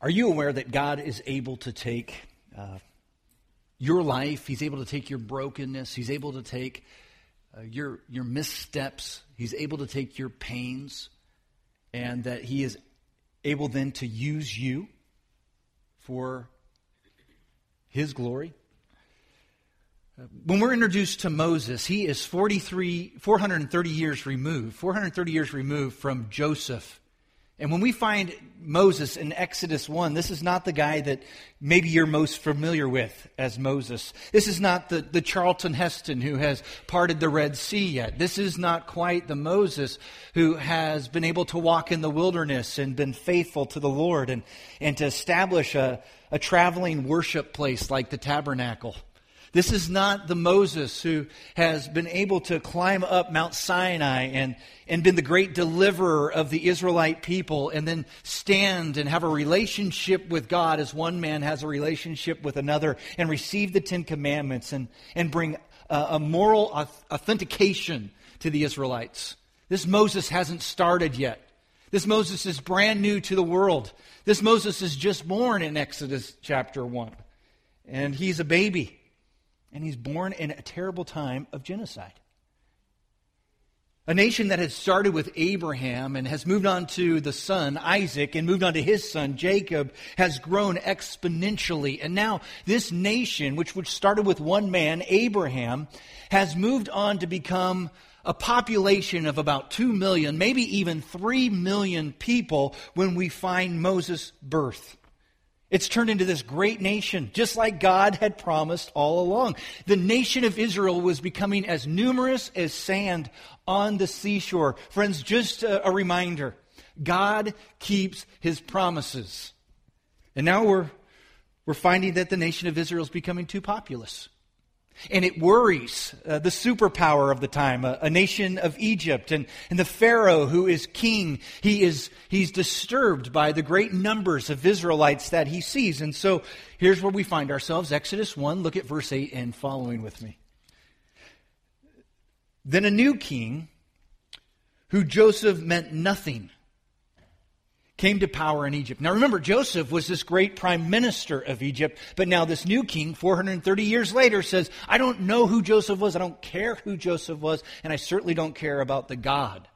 Are you aware that God is able to take uh, your life? He's able to take your brokenness. He's able to take uh, your, your missteps. He's able to take your pains. And that He is able then to use you for His glory. Uh, when we're introduced to Moses, he is 43, 430 years removed, 430 years removed from Joseph and when we find Moses in Exodus 1, this is not the guy that maybe you're most familiar with as Moses. This is not the, the Charlton Heston who has parted the Red Sea yet. This is not quite the Moses who has been able to walk in the wilderness and been faithful to the Lord and, and to establish a, a traveling worship place like the tabernacle. This is not the Moses who has been able to climb up Mount Sinai and, and been the great deliverer of the Israelite people and then stand and have a relationship with God as one man has a relationship with another and receive the Ten Commandments and, and bring a, a moral authentication to the Israelites. This Moses hasn't started yet. This Moses is brand new to the world. This Moses is just born in Exodus chapter 1. And he's a baby and he's born in a terrible time of genocide. A nation that had started with Abraham and has moved on to the son, Isaac, and moved on to his son, Jacob, has grown exponentially. And now this nation, which, which started with one man, Abraham, has moved on to become a population of about 2 million, maybe even 3 million people when we find Moses' birth. It's turned into this great nation, just like God had promised all along. The nation of Israel was becoming as numerous as sand on the seashore. Friends, just a, a reminder God keeps his promises. And now we're, we're finding that the nation of Israel is becoming too populous. And it worries uh, the superpower of the time, a, a, nation of Egypt, and, and the Pharaoh who is king. He is, he's disturbed by the great numbers of Israelites that he sees. And so here's where we find ourselves Exodus 1, look at verse 8 and following with me. Then a new king, who Joseph meant nothing came to power in Egypt. Now remember, Joseph was this great prime minister of Egypt, but now this new king, 430 years later, says, I don't know who Joseph was, I don't care who Joseph was, and I certainly don't care about the God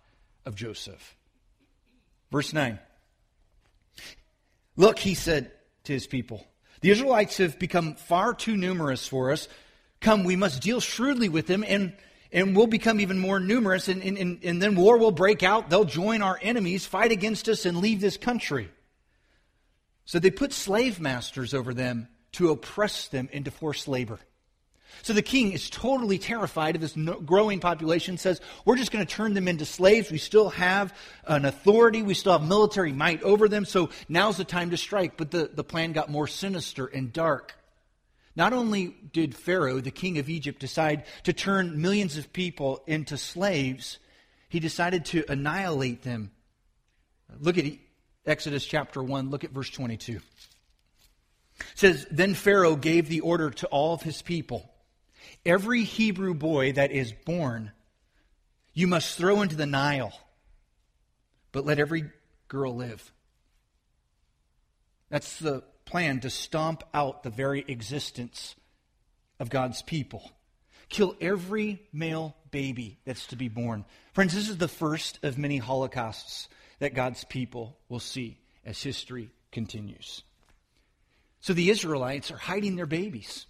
of Joseph. Verse 9. Look, he said to his people, the Israelites have become far too numerous for us. Come, we must deal shrewdly with them and and we'll become even more numerous, and, and, and then war will break out. They'll join our enemies, fight against us, and leave this country. So they put slave masters over them to oppress them into forced labor. So the king is totally terrified of this growing population, says, We're just going to turn them into slaves. We still have an authority, we still have military might over them, so now's the time to strike. But the, the plan got more sinister and dark. Not only did Pharaoh, the king of Egypt, decide to turn millions of people into slaves, he decided to annihilate them. Look at Exodus chapter 1, look at verse 22. It says, Then Pharaoh gave the order to all of his people Every Hebrew boy that is born, you must throw into the Nile, but let every girl live. That's the plan to stomp out the very existence of God's people. Kill every male baby that's to be born. Friends, this is the first of many holocausts that God's people will see as history continues. So the Israelites are hiding their babies.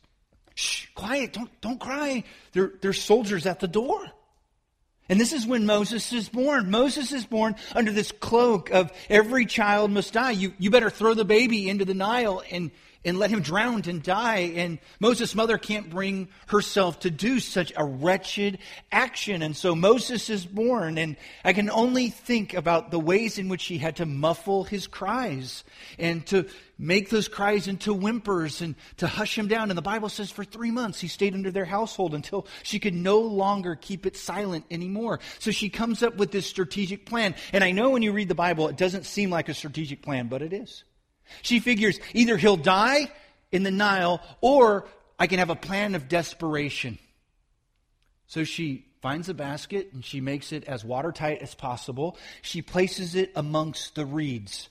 Shh, quiet, don't, don't cry. There, there's soldiers at the door. And this is when Moses is born. Moses is born under this cloak of every child must die. You, you better throw the baby into the Nile and, and let him drown and die. And Moses' mother can't bring herself to do such a wretched action. And so Moses is born. And I can only think about the ways in which he had to muffle his cries and to make those cries into whimpers and to hush him down. And the Bible says for three months he stayed under their household until she could no longer keep it silent anymore. So she comes up with this strategic plan. And I know when you read the Bible, it doesn't seem like a strategic plan, but it is. She figures either he'll die in the Nile or I can have a plan of desperation. So she finds a basket and she makes it as watertight as possible. She places it amongst the reeds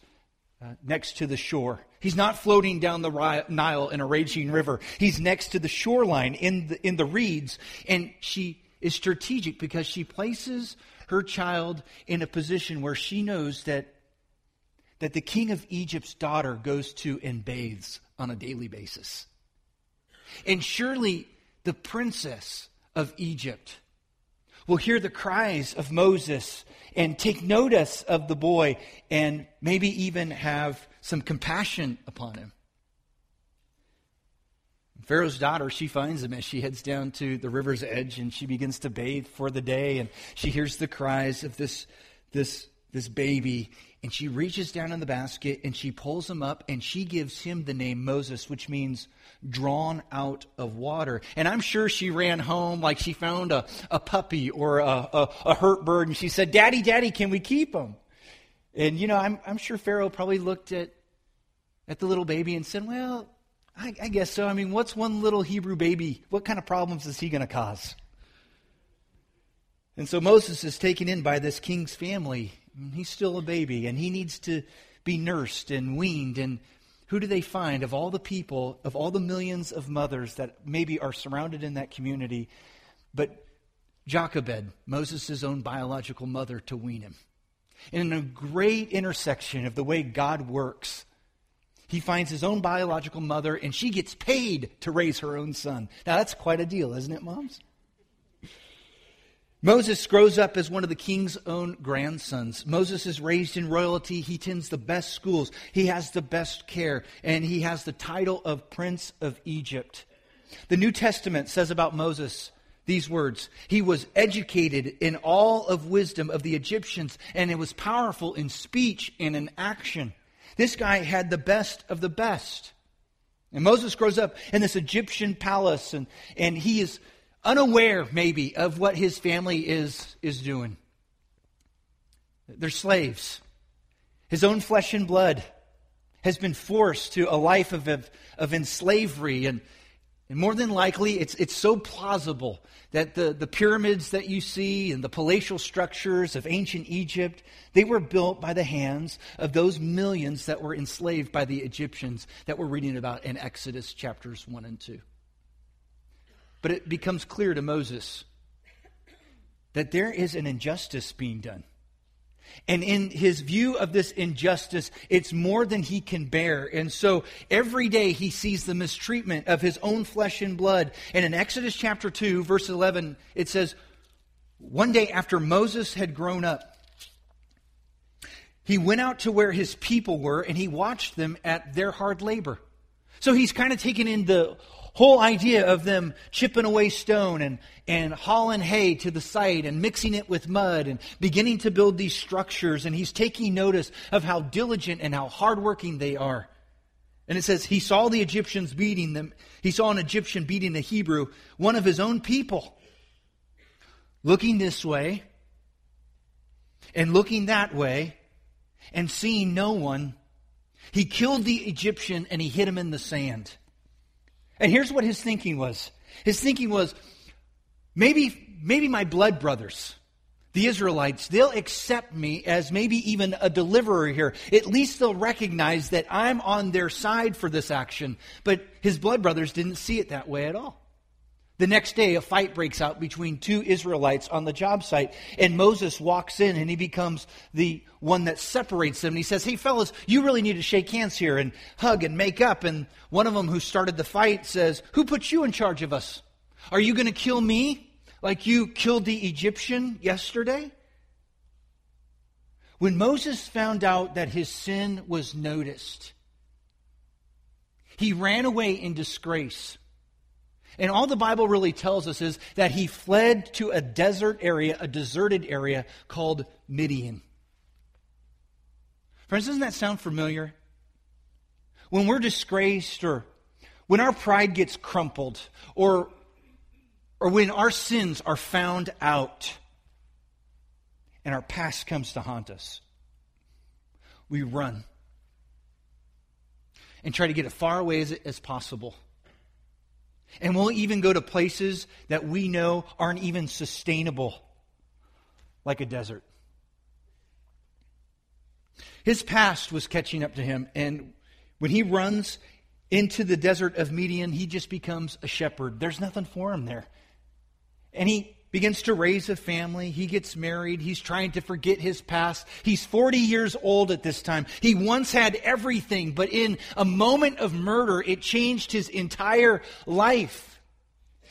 uh, next to the shore. He's not floating down the Nile in a raging river. He's next to the shoreline in the, in the reeds. And she is strategic because she places her child in a position where she knows that, that the king of Egypt's daughter goes to and bathes on a daily basis. And surely the princess of Egypt will hear the cries of Moses and take notice of the boy and maybe even have some compassion upon him. Pharaoh's daughter, she finds him as she heads down to the river's edge and she begins to bathe for the day and she hears the cries of this, this, this baby and she reaches down in the basket and she pulls him up and she gives him the name Moses, which means drawn out of water. And I'm sure she ran home like she found a, a puppy or a, a, a hurt bird and she said, Daddy, Daddy, can we keep him? And, you know, I'm, I'm sure Pharaoh probably looked at, at the little baby and said, Well, I, I guess so. I mean, what's one little Hebrew baby? What kind of problems is he going to cause? And so Moses is taken in by this king's family He's still a baby and he needs to be nursed and weaned. And who do they find of all the people, of all the millions of mothers that maybe are surrounded in that community, but Jochebed, Moses' own biological mother, to wean him? in a great intersection of the way God works, he finds his own biological mother and she gets paid to raise her own son. Now, that's quite a deal, isn't it, moms? Moses grows up as one of the king's own grandsons. Moses is raised in royalty. He attends the best schools. He has the best care. And he has the title of Prince of Egypt. The New Testament says about Moses these words He was educated in all of wisdom of the Egyptians, and it was powerful in speech and in action. This guy had the best of the best. And Moses grows up in this Egyptian palace, and, and he is unaware maybe of what his family is, is doing. They're slaves. His own flesh and blood has been forced to a life of, of, of enslavery. And, and more than likely, it's, it's so plausible that the, the pyramids that you see and the palatial structures of ancient Egypt, they were built by the hands of those millions that were enslaved by the Egyptians that we're reading about in Exodus chapters 1 and 2. But it becomes clear to Moses that there is an injustice being done. And in his view of this injustice, it's more than he can bear. And so every day he sees the mistreatment of his own flesh and blood. And in Exodus chapter 2, verse 11, it says, One day after Moses had grown up, he went out to where his people were and he watched them at their hard labor. So he's kind of taken in the whole idea of them chipping away stone and, and hauling hay to the site and mixing it with mud and beginning to build these structures. And he's taking notice of how diligent and how hardworking they are. And it says he saw the Egyptians beating them. He saw an Egyptian beating a Hebrew, one of his own people. Looking this way and looking that way and seeing no one, he killed the Egyptian and he hit him in the sand. And here's what his thinking was his thinking was maybe, maybe my blood brothers, the Israelites, they'll accept me as maybe even a deliverer here. At least they'll recognize that I'm on their side for this action. But his blood brothers didn't see it that way at all. The next day, a fight breaks out between two Israelites on the job site, and Moses walks in and he becomes the one that separates them. And he says, Hey, fellas, you really need to shake hands here and hug and make up. And one of them who started the fight says, Who put you in charge of us? Are you going to kill me like you killed the Egyptian yesterday? When Moses found out that his sin was noticed, he ran away in disgrace. And all the Bible really tells us is that he fled to a desert area, a deserted area called Midian. Friends, doesn't that sound familiar? When we're disgraced or when our pride gets crumpled or, or when our sins are found out and our past comes to haunt us, we run and try to get as far away as, as possible and we'll even go to places that we know aren't even sustainable, like a desert. His past was catching up to him, and when he runs into the desert of Midian, he just becomes a shepherd. There's nothing for him there. And he begins to raise a family. He gets married. He's trying to forget his past. He's 40 years old at this time. He once had everything, but in a moment of murder, it changed his entire life.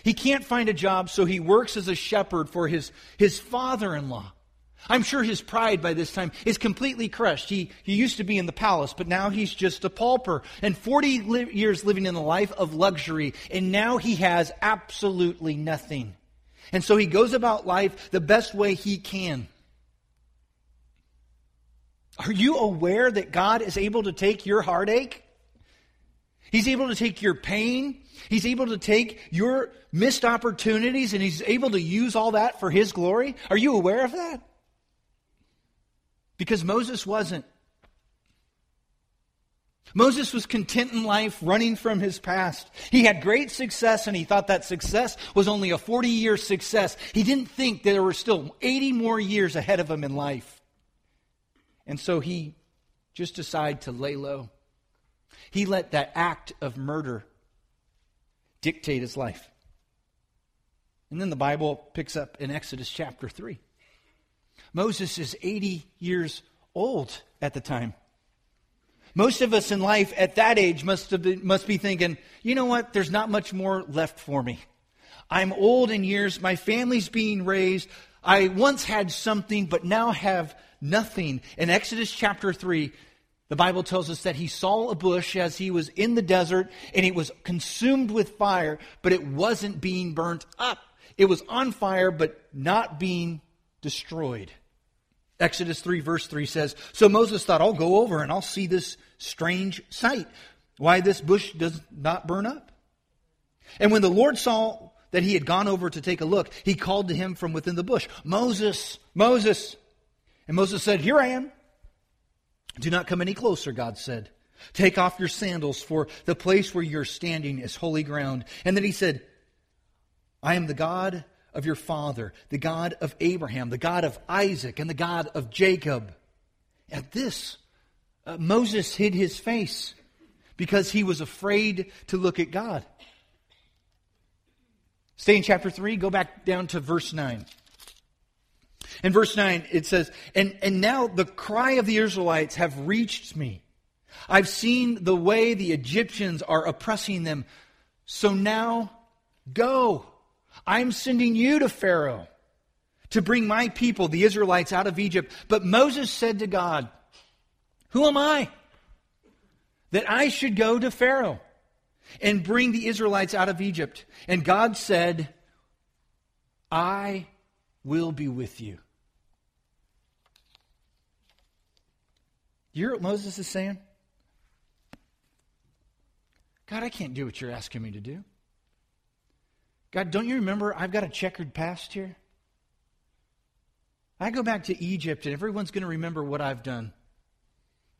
He can't find a job, so he works as a shepherd for his, his father in law. I'm sure his pride by this time is completely crushed. He, he used to be in the palace, but now he's just a pauper. And 40 li- years living in the life of luxury, and now he has absolutely nothing. And so he goes about life the best way he can. Are you aware that God is able to take your heartache? He's able to take your pain. He's able to take your missed opportunities and he's able to use all that for his glory. Are you aware of that? Because Moses wasn't. Moses was content in life, running from his past. He had great success, and he thought that success was only a 40 year success. He didn't think there were still 80 more years ahead of him in life. And so he just decided to lay low. He let that act of murder dictate his life. And then the Bible picks up in Exodus chapter 3. Moses is 80 years old at the time. Most of us in life at that age must, been, must be thinking, you know what, there's not much more left for me. I'm old in years, my family's being raised. I once had something, but now have nothing. In Exodus chapter 3, the Bible tells us that he saw a bush as he was in the desert, and it was consumed with fire, but it wasn't being burnt up. It was on fire, but not being destroyed. Exodus 3, verse 3 says So Moses thought, I'll go over and I'll see this strange sight. Why this bush does not burn up. And when the Lord saw that he had gone over to take a look, he called to him from within the bush, Moses, Moses. And Moses said, Here I am. Do not come any closer, God said. Take off your sandals, for the place where you're standing is holy ground. And then he said, I am the God of your father, the God of Abraham, the God of Isaac, and the God of Jacob. At this, uh, Moses hid his face because he was afraid to look at God. Stay in chapter 3, go back down to verse 9. In verse 9, it says, and, and now the cry of the Israelites have reached me. I've seen the way the Egyptians are oppressing them. So now go. I'm sending you to Pharaoh to bring my people, the Israelites, out of Egypt. But Moses said to God, Who am I that I should go to Pharaoh and bring the Israelites out of Egypt? And God said, I will be with you. You hear what Moses is saying? God, I can't do what you're asking me to do. God, don't you remember I've got a checkered past here? I go back to Egypt and everyone's going to remember what I've done.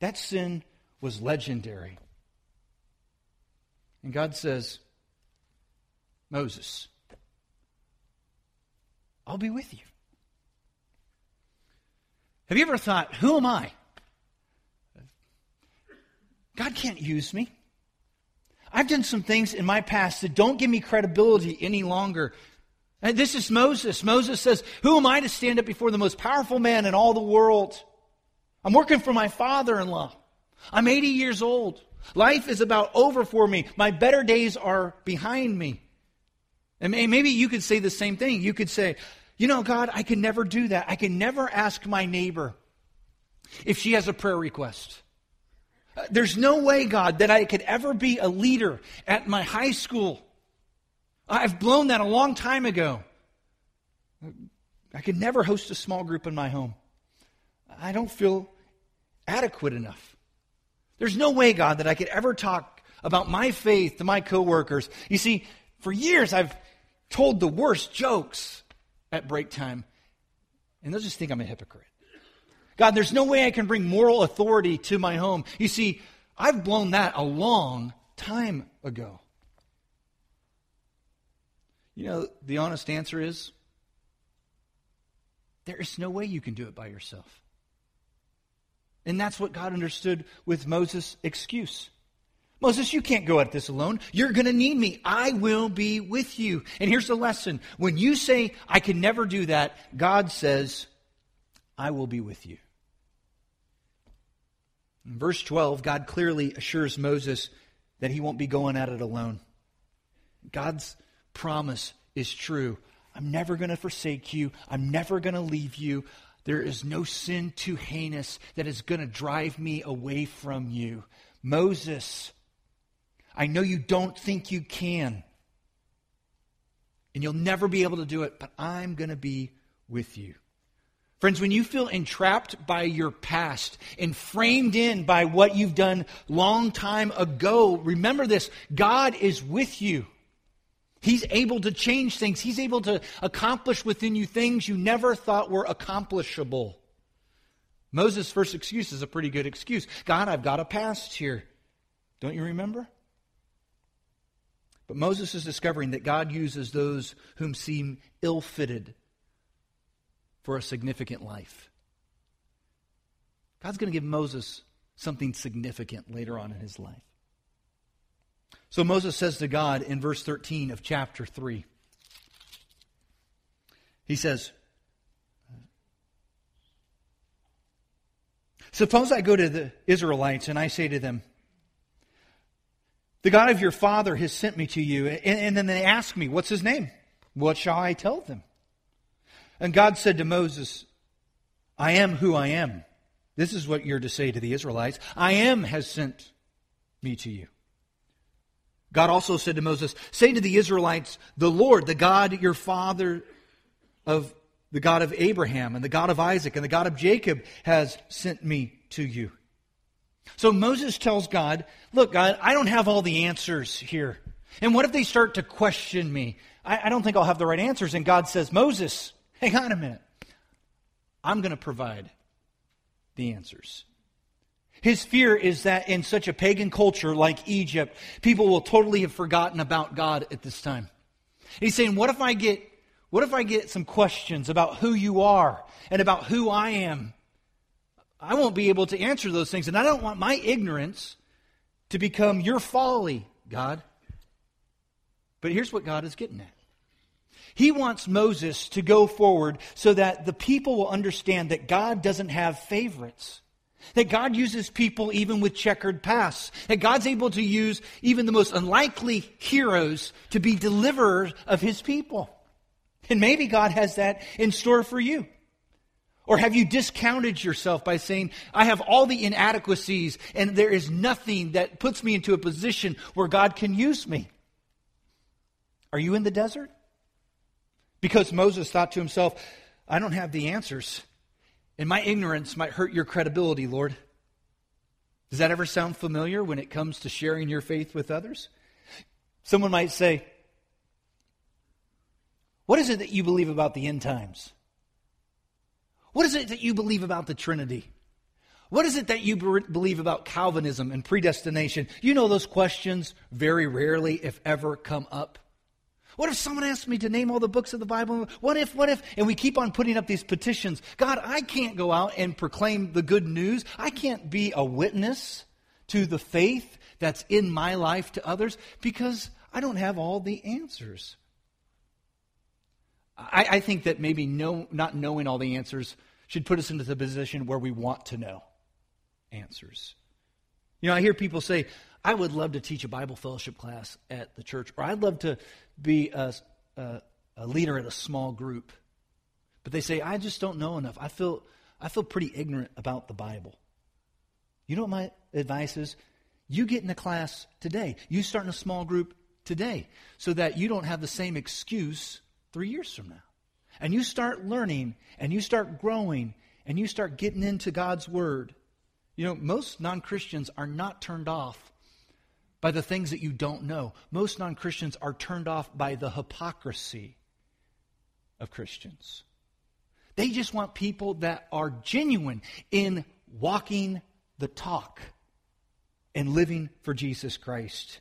That sin was legendary. And God says, Moses, I'll be with you. Have you ever thought, who am I? God can't use me. I've done some things in my past that don't give me credibility any longer. And this is Moses. Moses says, Who am I to stand up before the most powerful man in all the world? I'm working for my father in law. I'm 80 years old. Life is about over for me. My better days are behind me. And maybe you could say the same thing. You could say, You know, God, I can never do that. I can never ask my neighbor if she has a prayer request. There's no way, God, that I could ever be a leader at my high school. I've blown that a long time ago. I could never host a small group in my home. I don't feel adequate enough. There's no way, God, that I could ever talk about my faith to my coworkers. You see, for years I've told the worst jokes at break time, and they'll just think I'm a hypocrite. God, there's no way I can bring moral authority to my home. You see, I've blown that a long time ago. You know, the honest answer is there is no way you can do it by yourself. And that's what God understood with Moses' excuse. Moses, you can't go at this alone. You're going to need me. I will be with you. And here's the lesson. When you say, I can never do that, God says, I will be with you. In verse 12, God clearly assures Moses that he won't be going at it alone. God's promise is true. I'm never going to forsake you. I'm never going to leave you. There is no sin too heinous that is going to drive me away from you. Moses, I know you don't think you can, and you'll never be able to do it, but I'm going to be with you. Friends, when you feel entrapped by your past and framed in by what you've done long time ago, remember this God is with you. He's able to change things. He's able to accomplish within you things you never thought were accomplishable. Moses' first excuse is a pretty good excuse. God, I've got a past here. Don't you remember? But Moses is discovering that God uses those whom seem ill fitted for a significant life. God's going to give Moses something significant later on in his life. So Moses says to God in verse 13 of chapter 3, he says, Suppose I go to the Israelites and I say to them, The God of your father has sent me to you. And, and, then they ask me, What's his name? What shall I tell them? And God said to Moses, I am who I am. This is what you're to say to the Israelites I am has sent me to you. God also said to Moses, Say to the Israelites, the Lord, the God your father of the God of Abraham and the God of Isaac and the God of Jacob has sent me to you. So Moses tells God, Look, God, I don't have all the answers here. And what if they start to question me? I, I don't think I'll have the right answers. And God says, Moses, hang on a minute. I'm going to provide the answers. His fear is that in such a pagan culture like Egypt, people will totally have forgotten about God at this time. He's saying, what if I get, what if I get some questions about who you are and about who I am? I won't be able to answer those things, and I don't want my ignorance to become your folly, God. But here's what God is getting at. He wants Moses to go forward so that the people will understand that God doesn't have favorites. That God uses people even with checkered pasts. That God's able to use even the most unlikely heroes to be deliverers of his people. And maybe God has that in store for you. Or have you discounted yourself by saying, I have all the inadequacies and there is nothing that puts me into a position where God can use me? Are you in the desert? Because Moses thought to himself, I don't have the answers. And my ignorance might hurt your credibility, Lord. Does that ever sound familiar when it comes to sharing your faith with others? Someone might say, What is it that you believe about the end times? What is it that you believe about the Trinity? What is it that you believe about Calvinism and predestination? You know, those questions very rarely, if ever, come up. What if someone asked me to name all the books of the Bible? What if, what if? And we keep on putting up these petitions. God, I can't go out and proclaim the good news. I can't be a witness to the faith that's in my life to others because I don't have all the answers. I, I think that maybe no, not knowing all the answers should put us into the position where we want to know answers. You know, I hear people say, I would love to teach a Bible fellowship class at the church, or I'd love to be a, a, a leader at a small group. But they say, I just don't know enough. I feel, I feel pretty ignorant about the Bible. You know what my advice is? You get in a class today. You start in a small group today so that you don't have the same excuse three years from now. And you start learning and you start growing and you start getting into God's Word. You know, most non Christians are not turned off by the things that you don't know. Most non Christians are turned off by the hypocrisy of Christians. They just want people that are genuine in walking the talk and living for Jesus Christ.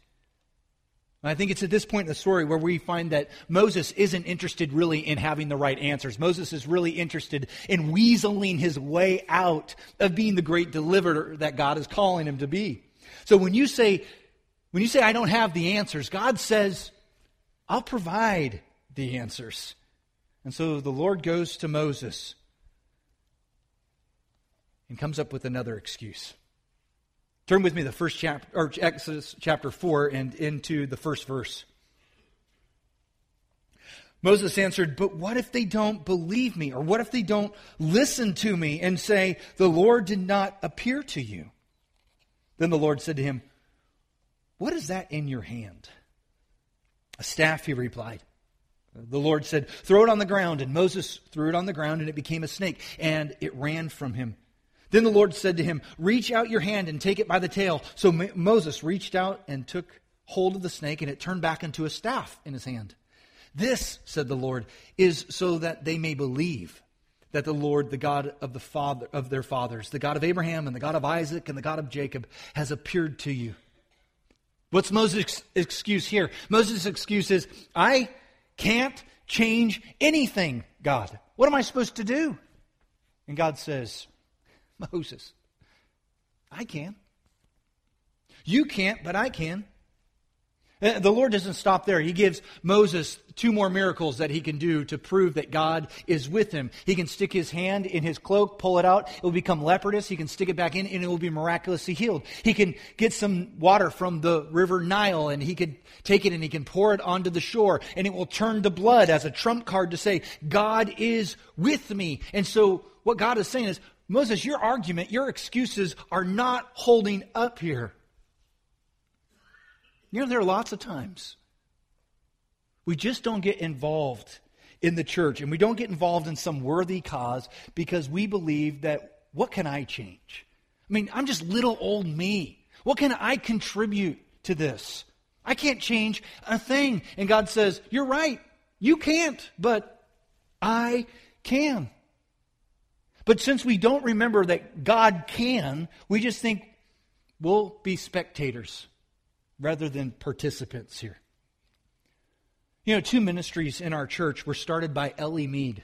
I think it's at this point in the story where we find that Moses isn't interested really in having the right answers. Moses is really interested in weaseling his way out of being the great deliverer that God is calling him to be. So when you say, when you say, I don't have the answers, God says, I'll provide the answers. And so the Lord goes to Moses and comes up with another excuse. Turn with me to the first chapter, or Exodus chapter 4 and into the first verse. Moses answered, But what if they don't believe me? Or what if they don't listen to me and say, The Lord did not appear to you? Then the Lord said to him, What is that in your hand? A staff, he replied. The Lord said, Throw it on the ground. And Moses threw it on the ground, and it became a snake, and it ran from him. Then the Lord said to him, Reach out your hand and take it by the tail. So Moses reached out and took hold of the snake, and it turned back into a staff in his hand. This, said the Lord, is so that they may believe that the Lord, the God of the father of their fathers, the God of Abraham and the God of Isaac and the God of Jacob, has appeared to you. What's Moses' excuse here? Moses' excuse is, I can't change anything, God. What am I supposed to do? And God says, Moses. I can. You can't, but I can. Uh, the Lord doesn't stop there. He gives Moses two more miracles that he can do to prove that God is with him. He can stick his hand in his cloak, pull it out, it will become leprous. He can stick it back in, and it will be miraculously healed. He can get some water from the river Nile, and he can take it and he can pour it onto the shore, and it will turn to blood as a trump card to say, God is with me. And so, what God is saying is, Moses, your argument, your excuses are not holding up here. You know, there are lots of times we just don't get involved in the church and we don't get involved in some worthy cause because we believe that what can I change? I mean, I'm just little old me. What can I contribute to this? I can't change a thing. And God says, You're right. You can't, but I can. But since we don't remember that God can, we just think we'll be spectators rather than participants here. You know, two ministries in our church were started by Ellie Mead,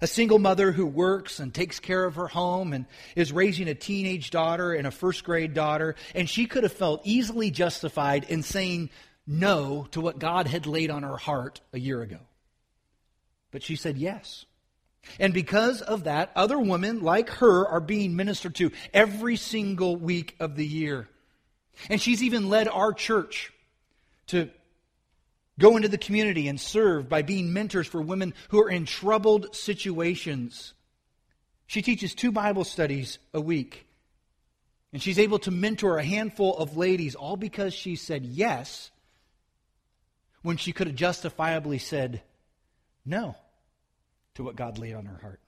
a single mother who works and takes care of her home and is raising a teenage daughter and a first grade daughter. And she could have felt easily justified in saying no to what God had laid on her heart a year ago. But she said yes. And because of that, other women like her are being ministered to every single week of the year. And she's even led our church to go into the community and serve by being mentors for women who are in troubled situations. She teaches two Bible studies a week. And she's able to mentor a handful of ladies, all because she said yes when she could have justifiably said no to what God laid on her heart.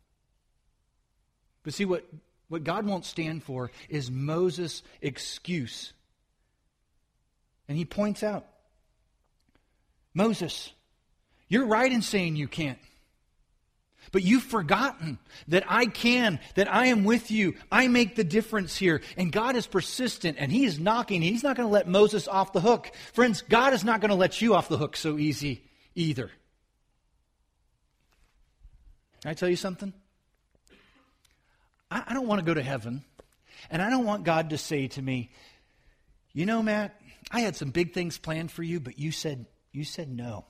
But see, what, what God won't stand for is Moses' excuse. And he points out Moses, you're right in saying you can't. But you've forgotten that I can, that I am with you. I make the difference here. And God is persistent and He is knocking. He's not going to let Moses off the hook. Friends, God is not going to let you off the hook so easy either. Can I tell you something? I, I don't want to go to heaven, and I don't want God to say to me, you know, Matt, I had some big things planned for you, but you said you said no.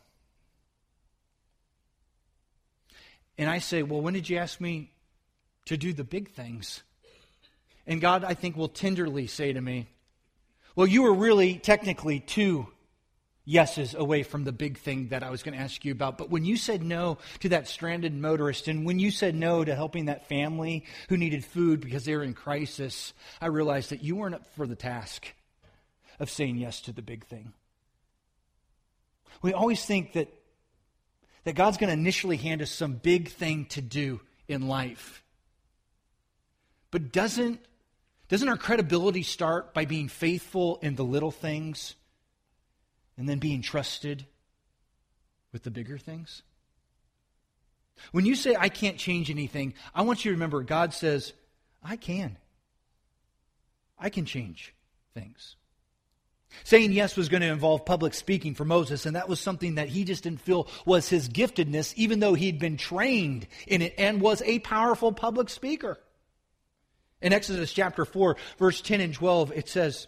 And I say, well, when did you ask me to do the big things? And God, I think, will tenderly say to me, well, you were really technically two yeses away from the big thing that I was going to ask you about. But when you said no to that stranded motorist, and when you said no to helping that family who needed food because they were in crisis, I realized that you weren't up for the task of saying yes to the big thing. We always think that, that God's going to initially hand us some big thing to do in life. But doesn't, doesn't our credibility start by being faithful in the little things? and then being trusted with the bigger things? When you say, I can't change anything, I want you to remember God says, I can. I can change things. Saying yes was going to involve public speaking for Moses, and that was something that he just didn't feel was his giftedness, even though he'd been trained in it and was a powerful public speaker. In Exodus chapter 4, verse 10 and 12, it says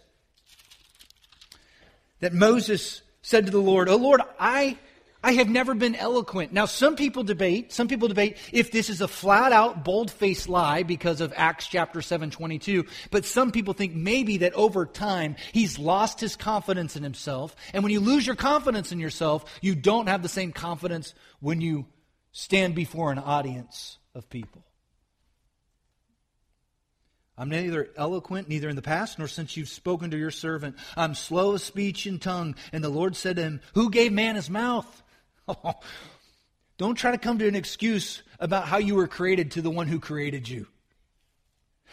that Moses said to the Lord, Oh Lord, I I have never been eloquent. Now, some people debate, some people debate if this is a flat out, bold faced lie because of Acts chapter 7 22. But some people think maybe that over time, he's lost his confidence in himself. And when you lose your confidence in yourself, you don't have the same confidence when you stand before an audience of people. I'm neither eloquent, neither in the past, nor since you've spoken to your servant. I'm slow of speech and tongue. And the Lord said to him, Who gave man his mouth? Don't try to come to an excuse about how you were created to the one who created you.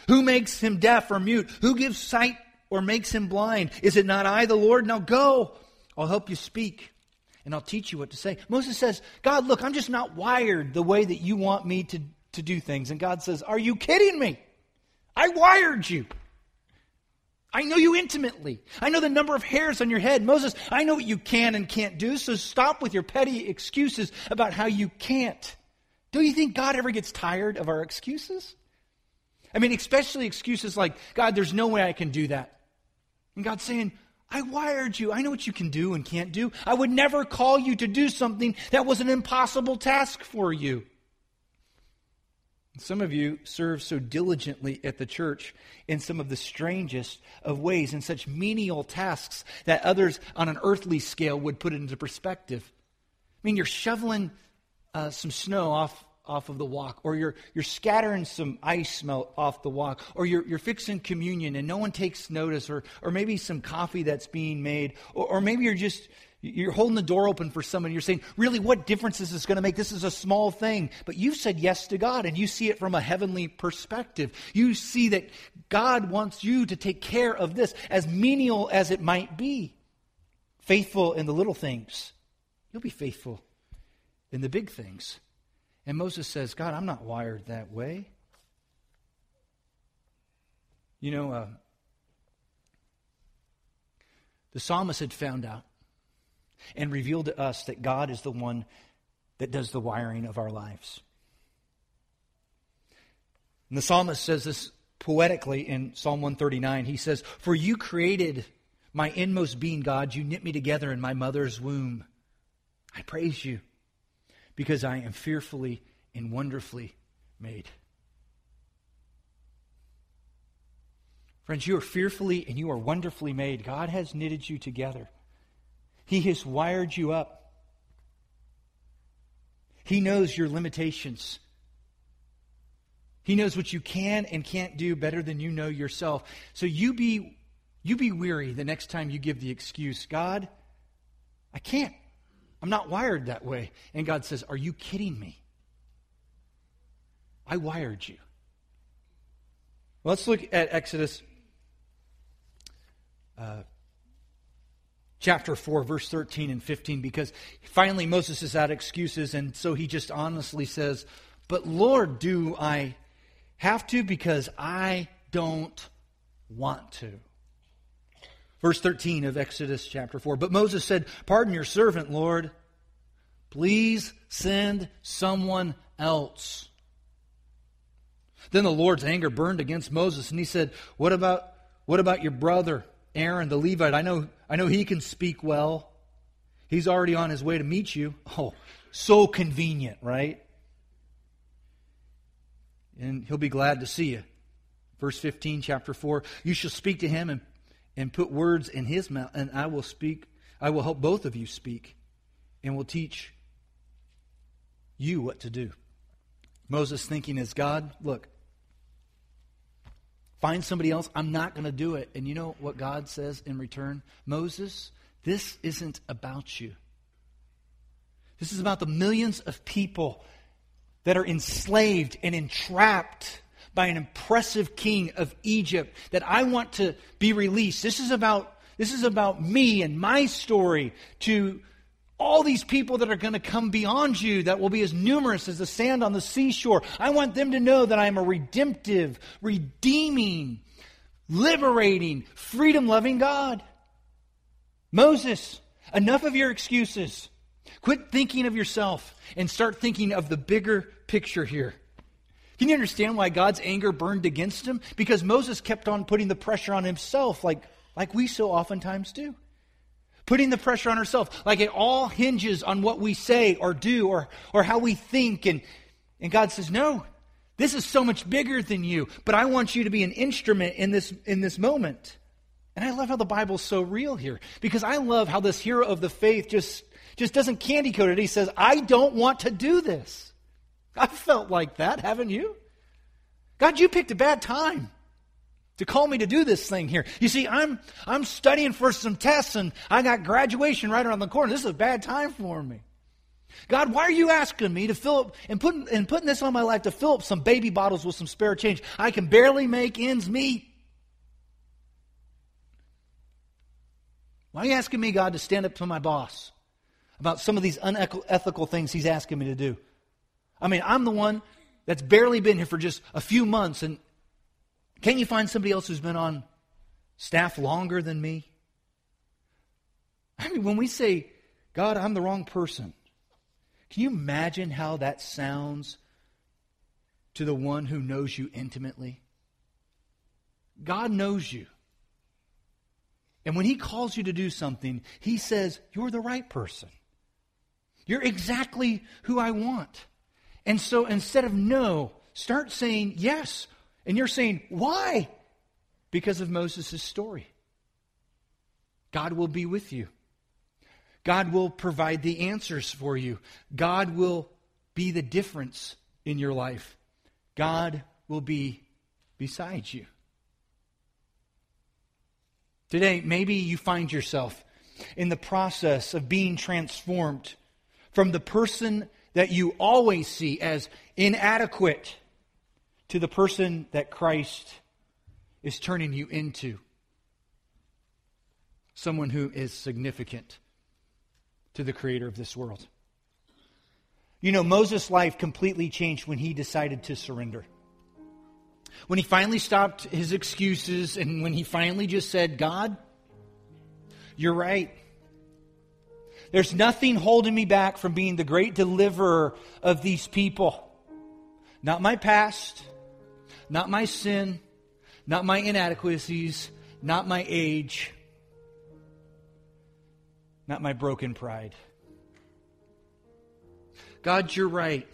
Who makes him deaf or mute? Who gives sight or makes him blind? Is it not I, the Lord? Now go. I'll help you speak and I'll teach you what to say. Moses says, God, look, I'm just not wired the way that you want me to, to do things. And God says, Are you kidding me? I wired you. I know you intimately. I know the number of hairs on your head. Moses, I know what you can and can't do, so stop with your petty excuses about how you can't. Do you think God ever gets tired of our excuses? I mean, especially excuses like, God, there's no way I can do that. And God's saying, I wired you. I know what you can do and can't do. I would never call you to do something that was an impossible task for you. Some of you serve so diligently at the church in some of the strangest of ways, in such menial tasks that others on an earthly scale would put it into perspective. I mean, you're shoveling uh, some snow off, off of the walk, or you're, you're scattering some ice melt off the walk, or you're, you're fixing communion and no one takes notice, or, or maybe some coffee that's being made, or, or maybe you're just you're holding the door open for someone. You're saying, really, what difference is this going to make? This is a small thing. But you've said yes to God, and you see it from a heavenly perspective. You see that God wants you to take care of this, as menial as it might be. Faithful in the little things. You'll be faithful in the big things. And Moses says, God, I'm not wired that way. You know, uh, the psalmist had found out and reveal to us that God is the one that does the wiring of our lives. And the psalmist says this poetically in Psalm 139. He says, For you created my inmost being, God. You knit me together in my mother's womb. I praise you because I am fearfully and wonderfully made. Friends, you are fearfully and you are wonderfully made. God has knitted you together. He has wired you up. He knows your limitations. He knows what you can and can't do better than you know yourself. So you be you be weary the next time you give the excuse, God, I can't. I'm not wired that way. And God says, Are you kidding me? I wired you. let's look at Exodus uh, chapter 4, verse 13 and 15, because finally Moses is out excuses, and so he just honestly says, But Lord, do I have to? Because I don't want to. Verse 13 of Exodus chapter 4. But Moses said, Pardon your servant, Lord. Please send someone else. Then the Lord's anger burned against Moses, and he said, What about, what about your brother? Aaron the Levite, I know, I know he can speak well. He's already on his way to meet you. Oh, so convenient, right? And he'll be glad to see you. Verse 15, chapter 4 You shall speak to him and, and put words in his mouth, and I will speak. I will help both of you speak, and will teach you what to do. Moses thinking as God, look, find somebody else. I'm not going to do it. And you know what God says in return? Moses, this isn't about you. This is about the millions of people that are enslaved and entrapped by an impressive king of Egypt that I want to be released. This is about this is about me and my story to all these people that are going to come beyond you that will be as numerous as the sand on the seashore. I want them to know that I am a redemptive, redeeming, liberating, freedom loving God. Moses, enough of your excuses. Quit thinking of yourself and start thinking of the bigger picture here. Can you understand why God's anger burned against him? Because Moses kept on putting the pressure on himself, like, like we so oftentimes do. Putting the pressure on ourselves, like it all hinges on what we say or do or, or how we think. And, and God says, No, this is so much bigger than you, but I want you to be an instrument in this, in this moment. And I love how the Bible's so real here because I love how this hero of the faith just, just doesn't candy coat it. He says, I don't want to do this. I've felt like that, haven't you? God, you picked a bad time to call me to do this thing here. You see, I'm I'm studying for some tests and I got graduation right around the corner. This is a bad time for me. God, why are you asking me to fill up and putting and putting this on my life to fill up some baby bottles with some spare change? I can barely make ends meet. Why are you asking me, God, to stand up to my boss about some of these unethical things he's asking me to do? I mean, I'm the one that's barely been here for just a few months, and can you find somebody else who's been on staff longer than me? I mean, when we say, God, I'm the wrong person, can you imagine how that sounds to the one who knows you intimately? God knows you. And when He calls you to do something, He says, You're the right person. You're exactly who I want. And so instead of no, start saying yes. And you're saying, why? Because of Moses' story. God will be with you. God will provide the answers for you. God will be the difference in your life. God will be beside you. Today, maybe you find yourself in the process of being transformed from the person that you always see as inadequate to the person that Christ is turning you into. Someone who is significant to the creator of this world. You know, Moses' life completely changed when he decided to surrender. When he finally stopped his excuses and when he finally just said, God, you're right. There's nothing holding me back from being the great deliverer of these people. Not my past, not my sin, not my inadequacies, not my age, not my broken pride. God, you're right.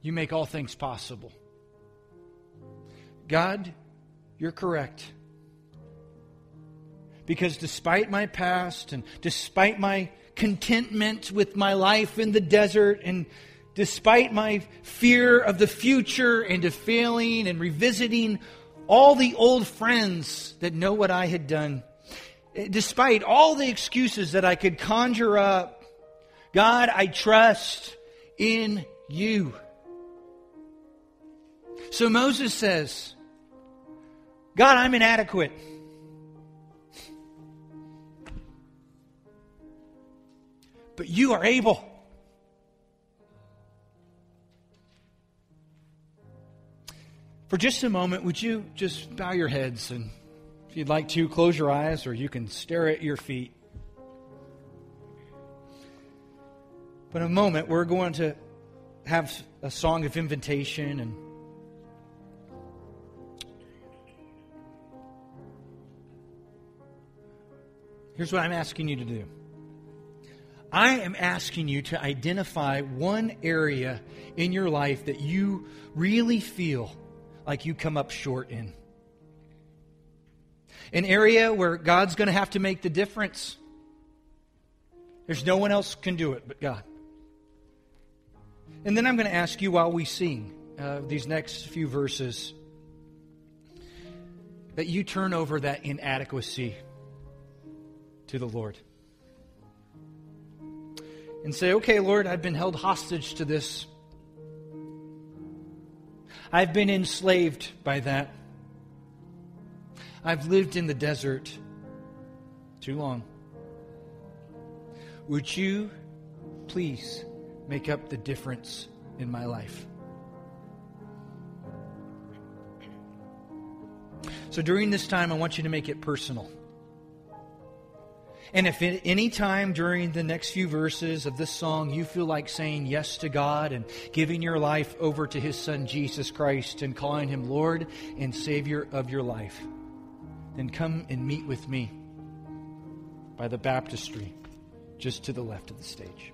You make all things possible. God, you're correct. Because despite my past and despite my contentment with my life in the desert and despite my fear of the future and of failing and revisiting all the old friends that know what I had done, eh, despite all the excuses that I could conjure up, God, I trust in you. So Moses says, God, I'm inadequate. but you are able. For just a moment, would you just bow your heads and if you'd like to, close your eyes or you can stare at your feet. But in a moment, we're going to have a song of invitation and here's what I'm asking you to do. I am asking you to identify one area in your life that you really feel like you come up short in. An area where God's going to have to make the difference. There's no one else can do it but God. And then I'm going to ask you while we sing uh, these next few verses that you turn over that inadequacy to the Lord and say, okay, Lord, I've been held hostage to this. I've been enslaved by that. I've lived in the desert too long. Would you please make up the difference in my life? So during this time, I want you to make it personal. And if at any time during the next few verses of this song you feel like saying yes to God and giving your life over to His Son Jesus Christ and calling Him Lord and Savior of your life, then come and meet with me by the baptistry just to the left of the stage.